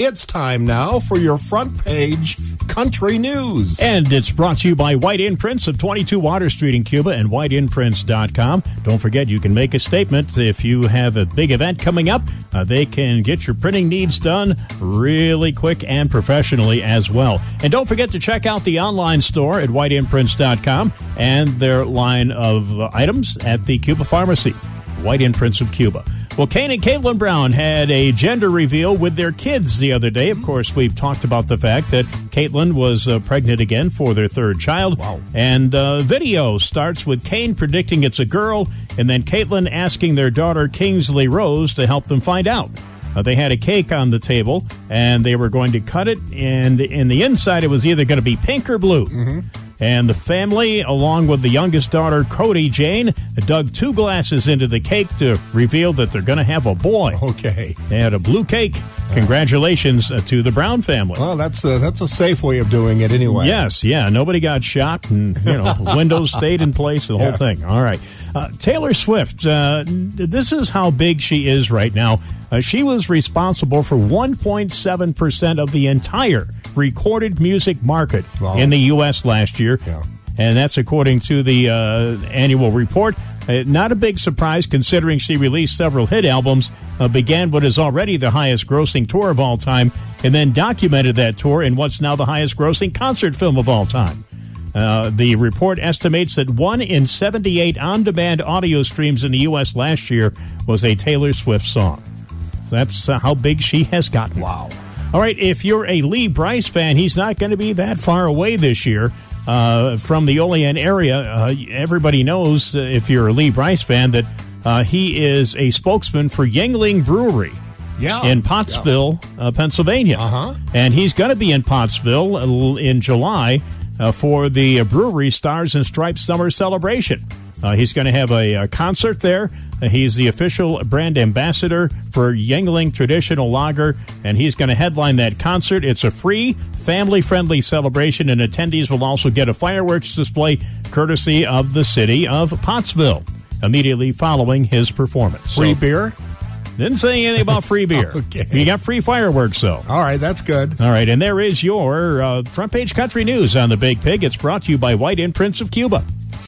It's time now for your front page country news. And it's brought to you by White Imprints of 22 Water Street in Cuba and whiteimprints.com. Don't forget, you can make a statement if you have a big event coming up. Uh, they can get your printing needs done really quick and professionally as well. And don't forget to check out the online store at whiteimprints.com and their line of items at the Cuba Pharmacy, White Imprints of Cuba. Well, Kane and Katelyn Brown had a gender reveal with their kids the other day. Of course, we've talked about the fact that Katelyn was uh, pregnant again for their third child. Wow. And uh, video starts with Kane predicting it's a girl, and then Katelyn asking their daughter Kingsley Rose to help them find out. Uh, they had a cake on the table, and they were going to cut it, and in the inside, it was either going to be pink or blue. And the family, along with the youngest daughter, Kodi Jane, dug two glasses into the cake to reveal that they're going to have a boy. Okay. They had a blue cake. Congratulations uh, to the Brown family. Well, that's a, that's a safe way of doing it anyway. Yes, yeah. Nobody got shot, and you know, windows stayed in place. The whole thing. All right. Uh, Taylor Swift. Uh, this is how big she is right now. Uh, she was responsible for 1.7 percent of the entire recorded music market Wow. in the U.S. last year. Yeah. And that's according to the uh, annual report. Uh, not a big surprise considering she released several hit albums, uh, began what is already the highest grossing tour of all time, and then documented that tour in what's now the highest grossing concert film of all time. Uh, the report estimates that one in 78 on demand audio streams in the U.S. last year was a Taylor Swift song. That's uh, how big she has gotten. Wow. All right, if you're a Lee Brice fan, he's not going to be that far away this year uh, from the Olean area. Uh, everybody knows, uh, if you're a Lee Brice fan, that uh, he is a spokesman for Yuengling Brewery Yeah. in Pottsville, uh, Pennsylvania. Uh-huh. And he's going to be in Pottsville in July uh, for the brewery Stars and Stripes Summer Celebration. Uh, he's going to have a, uh concert there. Uh, he's the official brand ambassador for Yuengling Traditional Lager, and he's going to headline that concert. It's a free, family friendly celebration, and attendees will also get a fireworks display courtesy of the city of Pottsville immediately following his performance. Free So- beer? Didn't say anything about free beer. Okay. You got free fireworks, though. All right, that's good. All right, and there is your uh, front page country news on the Big Pig. It's brought to you by White Imprints of Cuba.